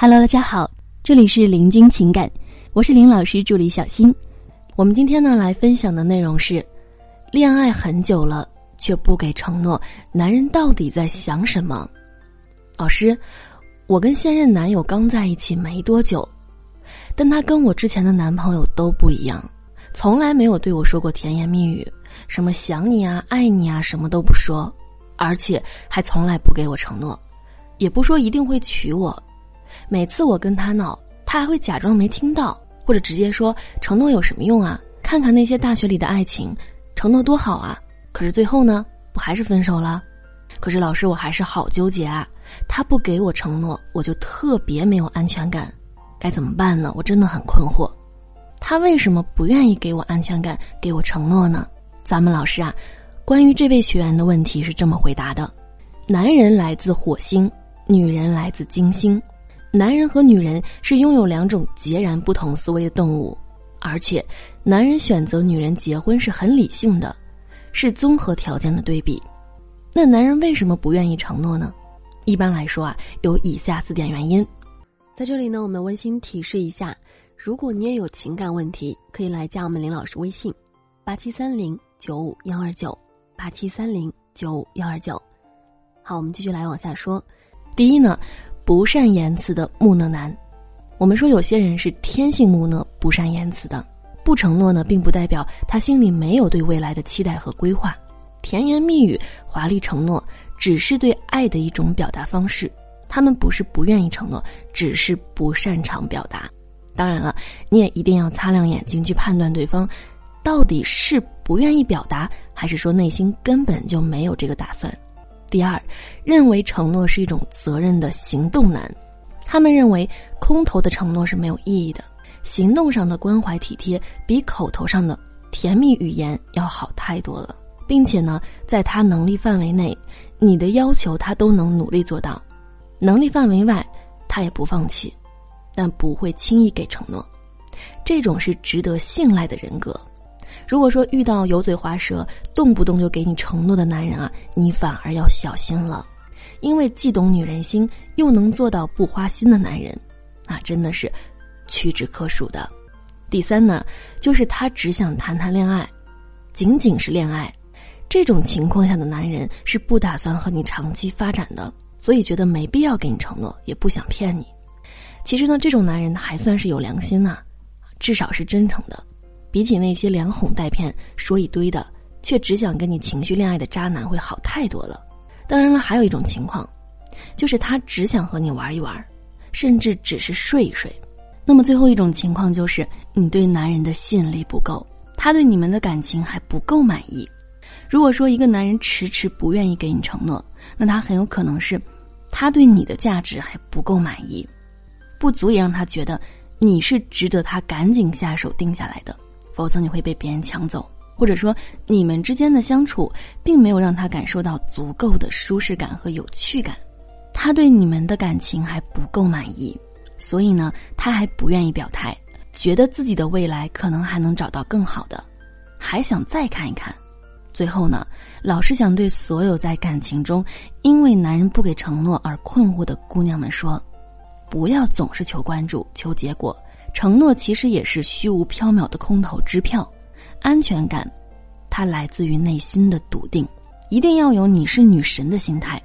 Hello，大家好，这里是林君情感，我是林老师助理小新。我们今天呢来分享的内容是：恋爱很久了却不给承诺，男人到底在想什么？老师，我跟现任男友刚在一起没多久，但他跟我之前的男朋友都不一样，从来没有对我说过甜言蜜语，什么想你啊、爱你啊，什么都不说，而且还从来不给我承诺，也不说一定会娶我。每次我跟他闹，他还会假装没听到，或者直接说承诺有什么用啊？看看那些大学里的爱情，承诺多好啊！可是最后呢，不还是分手了？可是老师，我还是好纠结啊！他不给我承诺，我就特别没有安全感，该怎么办呢？我真的很困惑。他为什么不愿意给我安全感，给我承诺呢？咱们老师啊，关于这位学员的问题是这么回答的：男人来自火星，女人来自金星。男人和女人是拥有两种截然不同思维的动物，而且，男人选择女人结婚是很理性的，是综合条件的对比。那男人为什么不愿意承诺呢？一般来说啊，有以下四点原因。在这里呢，我们温馨提示一下：如果你也有情感问题，可以来加我们林老师微信：八七三零九五幺二九八七三零九五幺二九。好，我们继续来往下说。第一呢。不善言辞的木讷男，我们说有些人是天性木讷、不善言辞的。不承诺呢，并不代表他心里没有对未来的期待和规划。甜言蜜语、华丽承诺，只是对爱的一种表达方式。他们不是不愿意承诺，只是不擅长表达。当然了，你也一定要擦亮眼睛去判断对方，到底是不愿意表达，还是说内心根本就没有这个打算。第二，认为承诺是一种责任的行动男，他们认为空头的承诺是没有意义的，行动上的关怀体贴比口头上的甜蜜语言要好太多了，并且呢，在他能力范围内，你的要求他都能努力做到，能力范围外，他也不放弃，但不会轻易给承诺，这种是值得信赖的人格。如果说遇到油嘴滑舌、动不动就给你承诺的男人啊，你反而要小心了，因为既懂女人心又能做到不花心的男人，那真的是屈指可数的。第三呢，就是他只想谈谈恋爱，仅仅是恋爱，这种情况下的男人是不打算和你长期发展的，所以觉得没必要给你承诺，也不想骗你。其实呢，这种男人还算是有良心呐，至少是真诚的。比起那些连哄带骗说一堆的，却只想跟你情绪恋爱的渣男会好太多了。当然了，还有一种情况，就是他只想和你玩一玩，甚至只是睡一睡。那么最后一种情况就是你对男人的吸引力不够，他对你们的感情还不够满意。如果说一个男人迟迟不愿意给你承诺，那他很有可能是他对你的价值还不够满意，不足以让他觉得你是值得他赶紧下手定下来的。否则你会被别人抢走，或者说你们之间的相处并没有让他感受到足够的舒适感和有趣感，他对你们的感情还不够满意，所以呢，他还不愿意表态，觉得自己的未来可能还能找到更好的，还想再看一看。最后呢，老师想对所有在感情中因为男人不给承诺而困惑的姑娘们说，不要总是求关注、求结果。承诺其实也是虚无缥缈的空头支票，安全感，它来自于内心的笃定，一定要有你是女神的心态。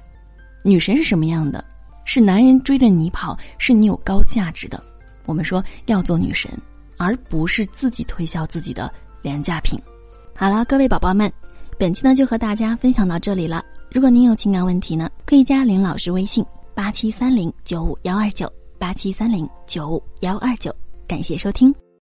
女神是什么样的？是男人追着你跑，是你有高价值的。我们说要做女神，而不是自己推销自己的廉价品。好了，各位宝宝们，本期呢就和大家分享到这里了。如果您有情感问题呢，可以加林老师微信：八七三零九五幺二九八七三零九五幺二九。感谢收听。